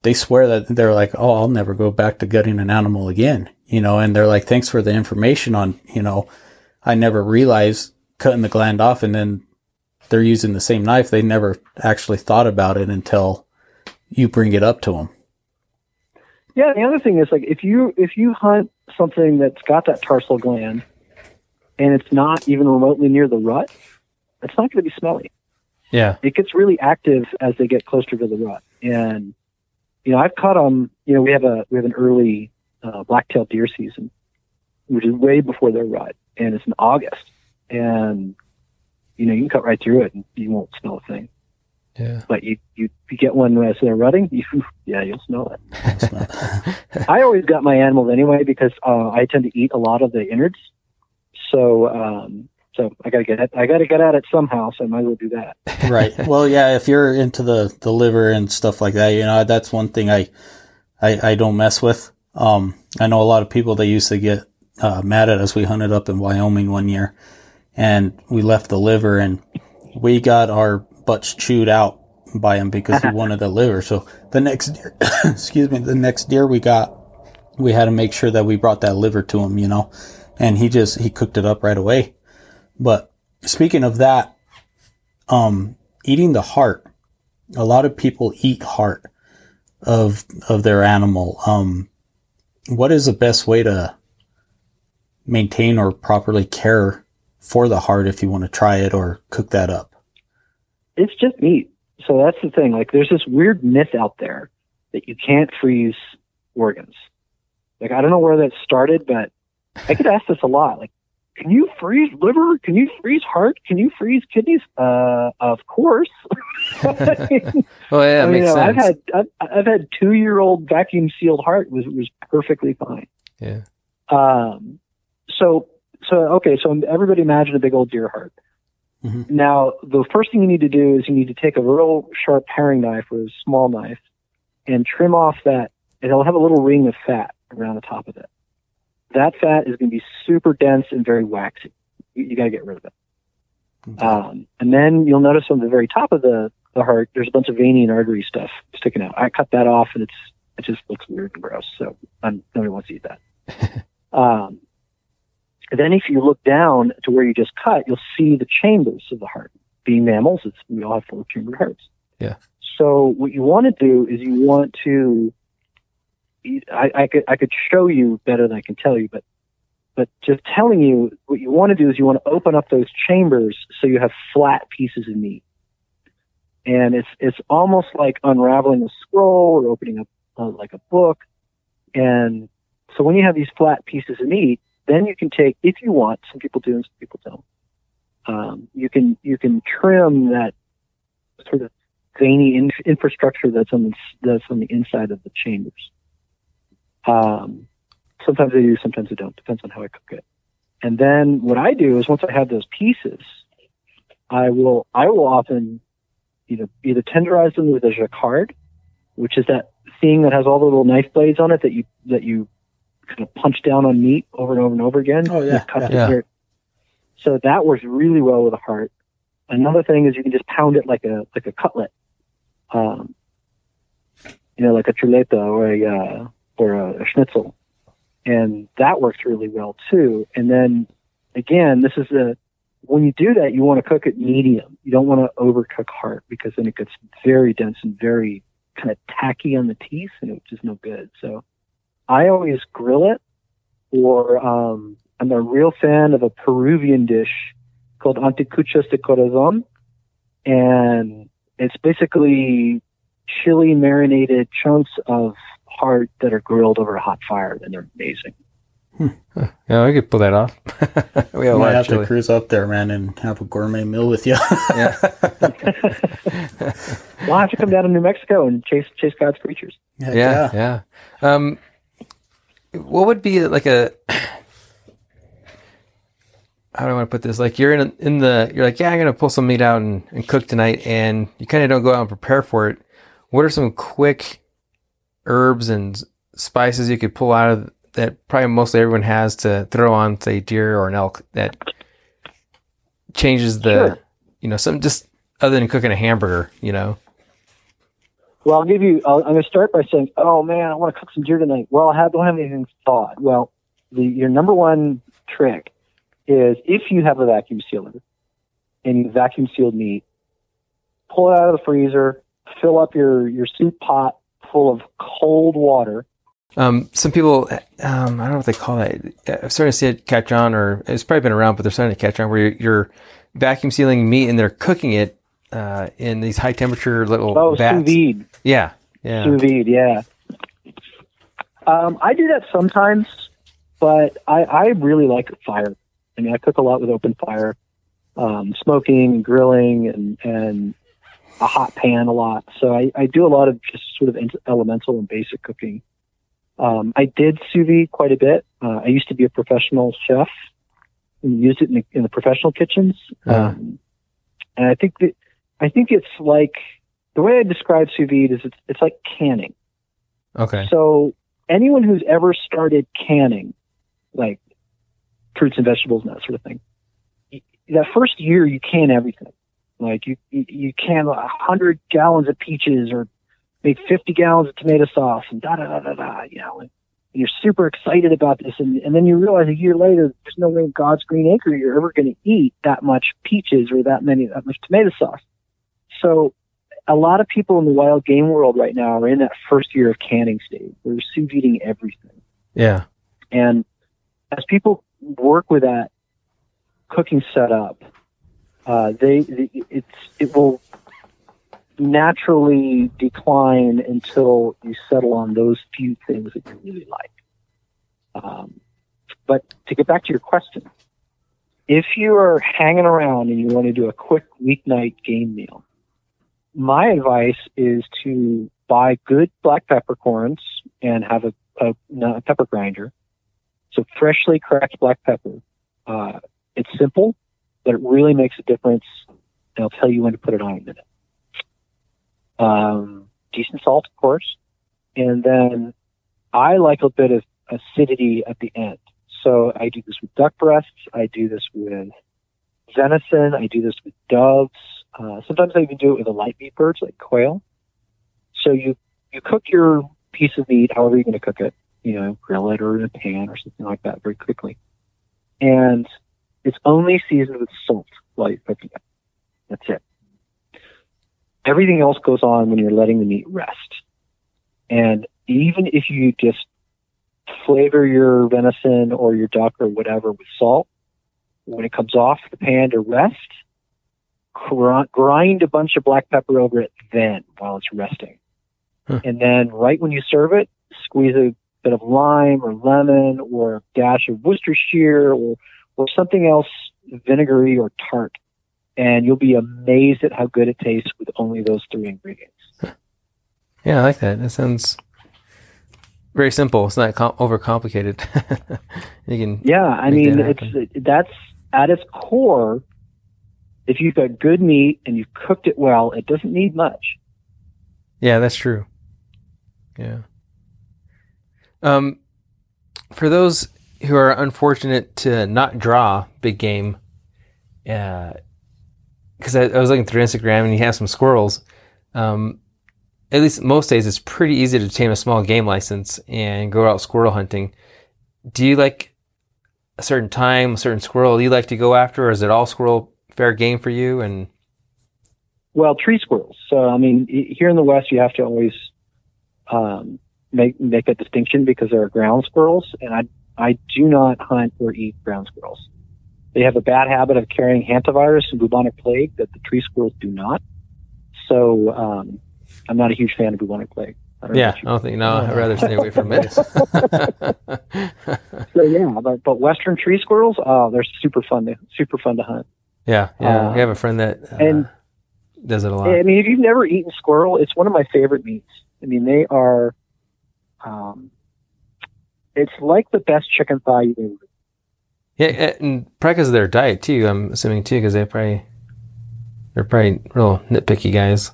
they swear that they're like, oh, I'll never go back to gutting an animal again, you know, and they're like, thanks for the information on, you know, I never realized cutting the gland off and then they're using the same knife. They never actually thought about it until you bring it up to them. Yeah, the other thing is like if you if you hunt something that's got that tarsal gland and it's not even remotely near the rut, it's not going to be smelly. Yeah. It gets really active as they get closer to the rut. And you know, I've caught them. You know, we have a we have an early uh, black-tailed deer season, which is way before their rut, and it's in August. And you know, you can cut right through it and you won't smell a thing. Yeah. But you you, you get one as they're rutting, you, yeah, you'll smell it. I always got my animals anyway because uh, I tend to eat a lot of the innards. So um, so I gotta get it. I gotta get at it somehow. So I might as well do that. right. Well, yeah, if you're into the, the liver and stuff like that, you know, that's one thing I, I, I don't mess with. Um, I know a lot of people that used to get, uh, mad at us. We hunted up in Wyoming one year and we left the liver and we got our butts chewed out by him because he wanted the liver. So the next deer, excuse me, the next deer we got, we had to make sure that we brought that liver to him, you know, and he just, he cooked it up right away. But speaking of that, um, eating the heart. A lot of people eat heart of of their animal. Um, what is the best way to maintain or properly care for the heart if you want to try it or cook that up? It's just meat. So that's the thing. Like, there's this weird myth out there that you can't freeze organs. Like, I don't know where that started, but I get asked this a lot. Like, can you freeze liver? Can you freeze heart? Can you freeze kidneys? Uh, of course. Well, yeah, I that mean, makes you know, I've had I've, I've had two year old vacuum sealed heart was was perfectly fine. yeah. Um, so so okay, so everybody imagine a big old deer heart. Mhm. Now, the first thing you need to do is you need to take a real sharp paring knife or a small knife and trim off that. It'll have a little ring of fat around the top of it. That fat is going to be super dense and very waxy. You, you got to get rid of it. Um, and then you'll notice on the very top of the, the heart, there's a bunch of veiny and artery stuff sticking out. I cut that off, and it's it just looks weird and gross. So um, nobody wants to eat that. um, then if you look down to where you just cut, you'll see the chambers of the heart. Being mammals, it's, we all have four chambered hearts. Yeah. So what you want to do is you want to. I, I could I could show you better than I can tell you, but but just telling you what you want to do is you want to open up those chambers so you have flat pieces of meat, and it's it's almost like unraveling a scroll or opening up uh, like a book, and so when you have these flat pieces of meat, then you can take if you want. Some people do, and some people don't. Um, you can you can trim that sort of veiny in, infrastructure that's on the, that's on the inside of the chambers. Um, sometimes I do, sometimes I don't. Depends on how I cook it. And then what I do is once I have those pieces, I will I will often you know either tenderize them with a Jaccard, which is that thing that has all the little knife blades on it that you that you kind of punch down on meat over and over and over again. Oh, yeah, cuts yeah. So that works really well with a heart. Another thing is you can just pound it like a like a cutlet, um, you know, like a chuleta or a uh, or a, a schnitzel, and that works really well too. And then again, this is a when you do that, you want to cook it medium. You don't want to overcook heart because then it gets very dense and very kind of tacky on the teeth, and it's just no good. So I always grill it, or um, I'm a real fan of a Peruvian dish called anticuchos de corazon, and it's basically chili marinated chunks of heart that are grilled over a hot fire, and they're amazing. Yeah, we could pull that off. we have Might have of to cruise up there, man, and have a gourmet meal with you. Yeah. We'll have to come down to New Mexico and chase chase God's creatures. Heck yeah, yeah. Um, what would be like a how do I want to put this? Like you're in in the you're like, yeah, I'm gonna pull some meat out and, and cook tonight, and you kind of don't go out and prepare for it. What are some quick herbs and spices you could pull out of that probably mostly everyone has to throw on, say, deer or an elk that changes the Sure. you know some just other than cooking a hamburger, you know? Well, I'll give you. I'll, I'm going to start by saying, "Oh man, I want to cook some deer tonight." Well, I have, don't have anything thawed. Well, the, your number one trick is if you have a vacuum sealer and you vacuum sealed meat, pull it out of the freezer, fill up your your soup pot full of cold water. Um, some people, um, I don't know what they call that. I'm starting to see it catch on, or it's probably been around, but they're starting to catch on. Where you're, you're vacuum sealing meat and they're cooking it uh, in these high temperature little Oh, sous vats. vide. Yeah, yeah. Sous vide, yeah. Um, I do that sometimes, but I, I really like fire. I mean, I cook a lot with open fire, um, smoking, grilling, and and a hot pan a lot. So I, I do a lot of just sort of elemental and basic cooking. Um, I did sous vide quite a bit. Uh, I used to be a professional chef and used it in the, in the professional kitchens. Uh-huh. Um, and I think that I think it's like the way I describe sous vide is it's it's like canning. Okay. So anyone who's ever started canning, like fruits and vegetables and that sort of thing, that first year you can everything. Like you you, you can a hundred gallons of peaches or make fifty gallons of tomato sauce and da da da da da. You know, and you're super excited about this, and, and then you realize a year later there's no way in God's green acre you're ever going to eat that much peaches or that many that much tomato sauce. So a lot of people in the wild game world right now are in that first year of canning stage. They're sous eating everything. Yeah. And as people work with that cooking setup, uh, they it's it will naturally decline until you settle on those few things that you really like. Um, but to get back to your question, if you are hanging around and you want to do a quick weeknight game meal, my advice is to buy good black peppercorns and have a, a, a pepper grinder. So freshly cracked black pepper. Uh, it's simple, but it really makes a difference. And I'll tell you when to put it on in a minute. Um, decent salt, of course. And then I like a bit of acidity at the end. So I do this with duck breasts. I do this with venison. I do this with doves. Uh, sometimes I even do it with a light meat birds like quail. So you, you cook your piece of meat, however you're going to cook it, you know, grill it or in a pan or something like that very quickly. And it's only seasoned with salt while you're cooking it. That's it. Everything else goes on when you're letting the meat rest. And even if you just flavor your venison or your duck or whatever with salt, when it comes off the pan to rest, grind a bunch of black pepper over it then while it's resting. Huh. And then right when you serve it, squeeze a bit of lime or lemon or a dash of Worcestershire or, or something else vinegary or tart. And you'll be amazed at how good it tastes with only those three ingredients. Yeah, I like that. That sounds very simple. It's not com- overcomplicated. you can. Yeah, I mean, that it's that's at its core. If you've got good meat and you've cooked it well, it doesn't need much. Yeah, that's true. Yeah. Um, for those who are unfortunate to not draw big game, uh, because I, I was looking through Instagram and you have some squirrels. Um, at least most days, it's pretty easy to obtain a small game license and go out squirrel hunting. Do you like a certain time, a certain squirrel you like to go after, or is it all squirrel fair game for you? And Well, tree squirrels. So, I mean, here in the West, you have to always um, make make that distinction because there are ground squirrels, and I I do not hunt or eat ground squirrels. They have a bad habit of carrying hantavirus and bubonic plague that the tree squirrels do not. So, um, I'm not a huge fan of bubonic plague. I Yeah, I don't think. No, I'd rather stay away from it. So yeah, but, but western tree squirrels, oh, they're super fun to super fun to hunt. yeah, yeah. Uh, we have a friend that uh, and- does it a lot. I mean, if you've never eaten squirrel, it's one of my favorite meats. I mean, they are. Um, it's like the best chicken thigh you've ever. Yeah, and probably because of their diet too. I'm assuming too, because they probably they're probably real nitpicky guys.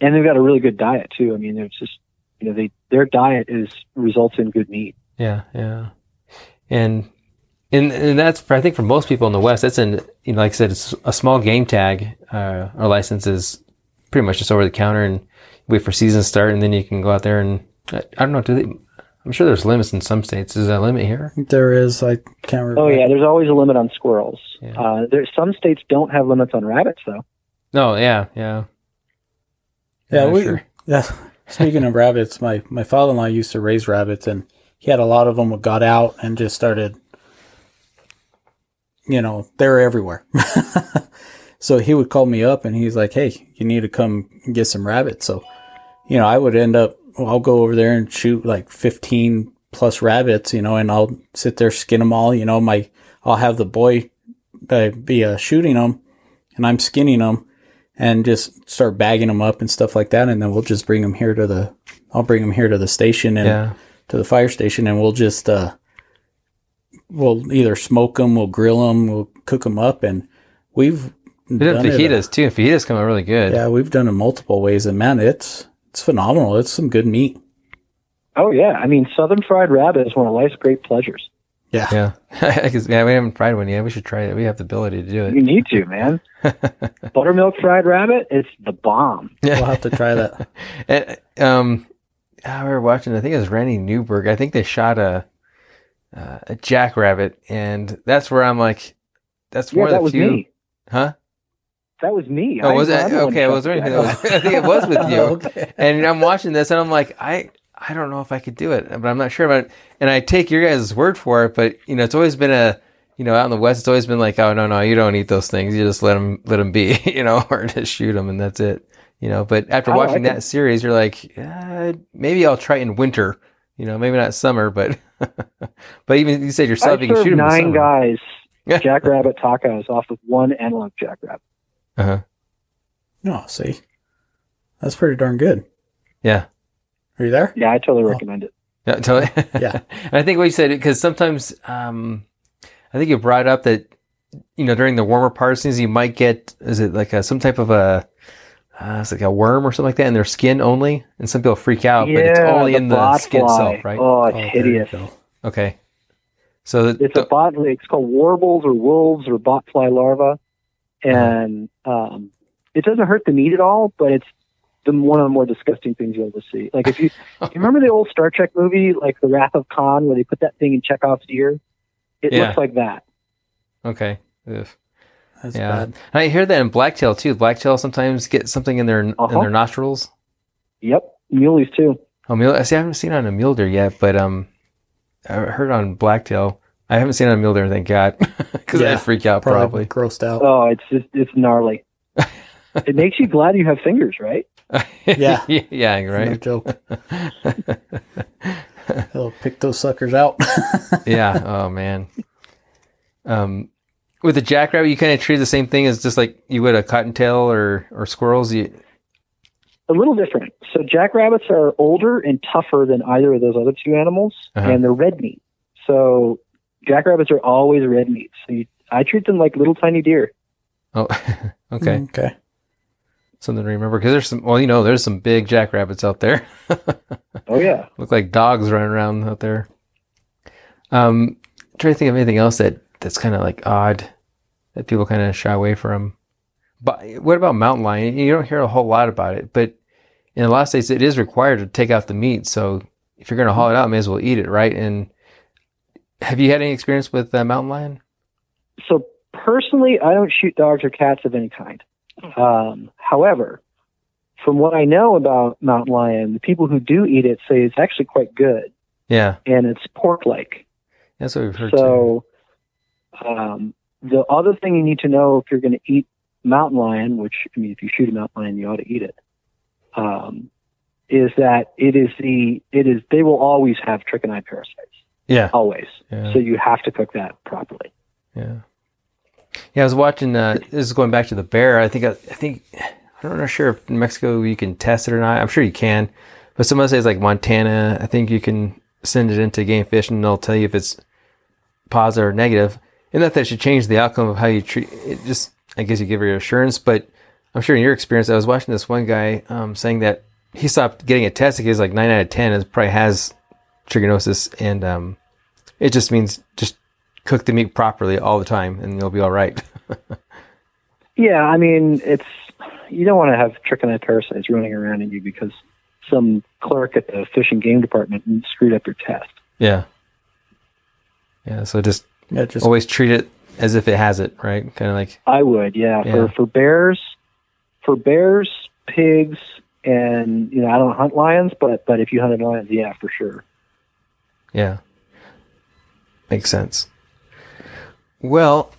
And they've got a really good diet too. I mean, it's just you know they their diet is results in good meat. Yeah, yeah, and and and that's for, I think for most people in the West, that's an you know like I said, it's a small game tag. Uh, our license is pretty much just over the counter and wait for season start, and then you can go out there and I, I don't know. Do they? I'm sure there's limits in some states. Is there a limit here? There is. I can't remember. Oh yeah, there's always a limit on squirrels. Yeah. Uh, there's some states don't have limits on rabbits though. No, yeah, yeah, Yeah, we. sure. Yeah. Speaking of rabbits, my my father in law used to raise rabbits, and he had a lot of them that got out and just started. You know, they're everywhere. so he would call me up, and he's like, "Hey, you need to come get some rabbits." So, you know, I would end up. Well, I'll go over there and shoot like fifteen plus rabbits, you know, and I'll sit there skin them all. You know, my I'll have the boy uh, be uh, shooting them, and I'm skinning them and just start bagging them up and stuff like that. And then we'll just bring them here to the, I'll bring them here to the station and yeah. to the fire station and we'll just, uh, we'll either smoke them, we'll grill them, we'll cook them up. And we've We did done it, uh, fajitas too. Fajitas come out really good. yeah, we've done it multiple ways and man, it's, it's phenomenal. It's some good meat. Oh yeah, I mean southern fried rabbit is one of life's great pleasures. Yeah. Yeah, 'Cause, yeah, we haven't fried one yet. We should try it. We have the ability to do it. You need to, man. Buttermilk fried rabbit, it's the bomb. Yeah. We'll have to try that. And, um, we were watching. I think it was Randy Newberg. I think they shot a uh, a jackrabbit, and that's where I'm like, that's Yeah, one that of the was few. me. Huh? That was me. Oh, was I, it? I'm the one Okay, I was shot wondering. the it was, I think it was with you. okay. And I'm watching this, and I'm like, I I don't know if I could do it, but I'm not sure about it. And I take your guys' word for it, but you know, it's always been a you know, out in the west, it's always been like, oh no, no, you don't eat those things. You just let them let them be, you know, or just shoot them, and that's it. You know, but after watching that series, you're like, uh, maybe I'll try in winter. You know, maybe not summer, but but even you said yourself, I you can shoot served them in nine guys jackrabbit tacos off of one antelope jackrabbit. Uh-huh. No, see, that's pretty darn good. Yeah. Are you there? Yeah, I totally Oh. recommend it. Yeah, totally. Yeah. And I think what you said because sometimes um, I think you brought up that you know during the warmer part of season you might get is it like a, some type of a uh, it's like a worm or something like that in their skin only, and some people freak out, but it's only the in the skin fly. itself, right? Oh, it's Oh, hideous. Okay. So the, It's a bot. It's called warbles or wolves or botfly larva, and um, it doesn't hurt the meat at all. But it's the one of the more disgusting things you'll ever see. Like if you, you remember the old Star Trek movie, like The Wrath of Khan, where they put that thing in Chekov's ear. It Yeah. looks like that. okay. Ugh. That's Yeah, bad. And I hear that in blacktail too. Blacktail sometimes get something in their in Uh-huh. their nostrils. Yep, muleys too. Oh, mule. I see. I haven't seen it on a mule deer yet, but um, I heard on blacktail. I haven't seen it on a mule deer. Thank God, because Yeah, I'd freak out Probably, probably. grossed out. Oh, it's just it's gnarly. it makes you glad you have fingers, right? Yeah. yeah, right. No right. joke. He'll pick those suckers out. yeah. Oh man. Um, with the jackrabbit, you kind of treat the same thing as just like you would a cottontail or or squirrels. You A little different. So jackrabbits are older and tougher than either of those other two animals, Uh-huh. and they're red meat. So jackrabbits are always red meat. So you, I treat them like little tiny deer. oh okay Okay. something to remember because there's some well you know there's some big jackrabbits out there. Oh yeah. Look like dogs running around out there. Um, trying to think of anything else that that's kind of like odd that people kind of shy away from. But what about mountain lion? You don't hear a whole lot about it, but in a lot of states it is required to take out the meat. So if you're going to haul it out, may as well eat it, right? And have you had any experience with uh, mountain lion? So personally, I don't shoot dogs or cats of any kind. Um, however, from what I know about mountain lion, the people who do eat it say it's actually quite good, Yeah, and it's pork-like. that's what we've heard. So, um, the other thing you need to know if you're going to eat mountain lion, which I mean, if you shoot a mountain lion, you ought to eat it, um, is that it is the it is they will always have trichonide parasites Yeah. always. Yeah. So you have to cook that properly. Yeah. Yeah, I was watching. Uh, this is going back to the bear. I think. I, think. I'm not sure if in Mexico you can test it or not. I'm sure you can, but some other states like Montana, I think you can send it into Game Fish and they'll tell you if it's positive or negative. And that it should change the outcome of how you treat it. Just I guess you give your assurance, but I'm sure in your experience, I was watching this one guy um, saying that he stopped getting it tested because like nine out of ten it probably has trichinosis, and um, it just means just cook the meat properly all the time, and you'll be all right. Yeah, I mean it's you don't want to have trichonide parasites running around in you because some clerk at the fish and game department screwed up your test. yeah, yeah. So just Yeah, just always treat it as if it has it, right? Kind of like I would, yeah. Yeah. For for bears, for bears, pigs, and you know I don't hunt lions, but but if you hunted lions, yeah, for sure. Yeah. Makes sense. Well,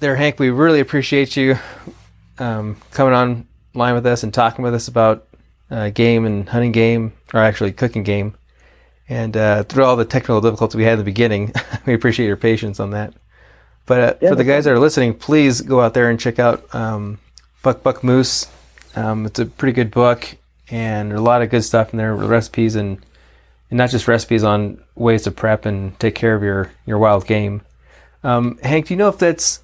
there, Hank, we really appreciate you um, coming on line with us and talking with us about uh, game and hunting game, or actually cooking game. And uh, through all the technical difficulties we had in the beginning, we appreciate your patience on that. But uh, Yeah, for the guys that are listening, please go out there and check out um, Buck Buck Moose. Um, it's a pretty good book, and a lot of good stuff in there, with recipes and and not just recipes on ways to prep and take care of your your wild game. Um, Hank, do you know if that's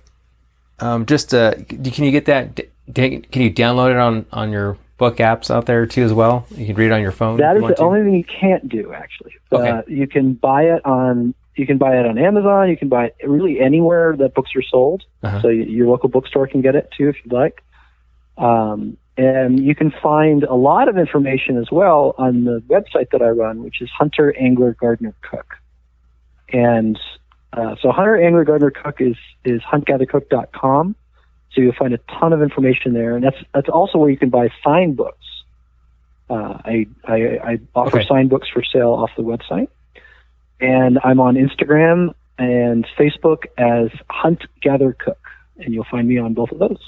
um, just uh, d- can you get that? Can you download it on on your book apps out there too as well? You can read it on your phone. That is the to. only thing you can't do, actually. Okay. Uh, you can buy it on you can buy it on Amazon. You can buy it really anywhere that books are sold. Uh-huh. So your local bookstore can get it too if you'd like. Um, and you can find a lot of information as well on the website that I run, which is Hunter Angler Gardener Cook. And uh, so Hunter Angler Gardener Cook is is huntgathercook.com. So you'll find a ton of information there, and that's that's also where you can buy signed books. Uh, I, I I offer Okay. signed books for sale off the website, and I'm on Instagram and Facebook as Hunt Gather Cook, and you'll find me on both of those.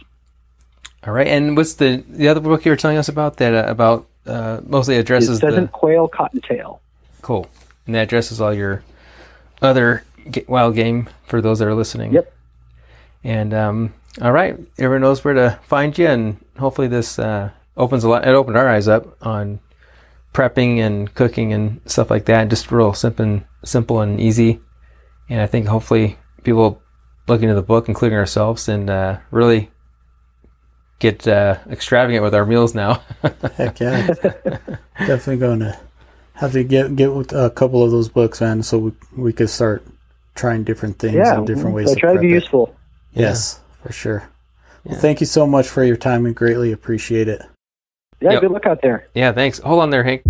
All right, and what's the the other book you were telling us about that uh, about uh, mostly addresses pheasant, the quail, cottontail. cool and that addresses all your other wild game for those that are listening. Yep. And um, all right, everyone knows where to find you, and hopefully this uh, opens a lot. It opened our eyes up on prepping and cooking and stuff like that. Just real simple, simple and easy. And I think hopefully people look into the book, including ourselves, and uh, really get uh, extravagant with our meals now. heck yeah, definitely going to have to get get with a couple of those books, man, so we we could start trying different things Yeah, and different ways so to try to prep be it. useful. Yes, for sure. Well, thank you so much for your time. We greatly appreciate it. Yeah, Yep. good luck out there. yeah, thanks. Hold on there, Hank.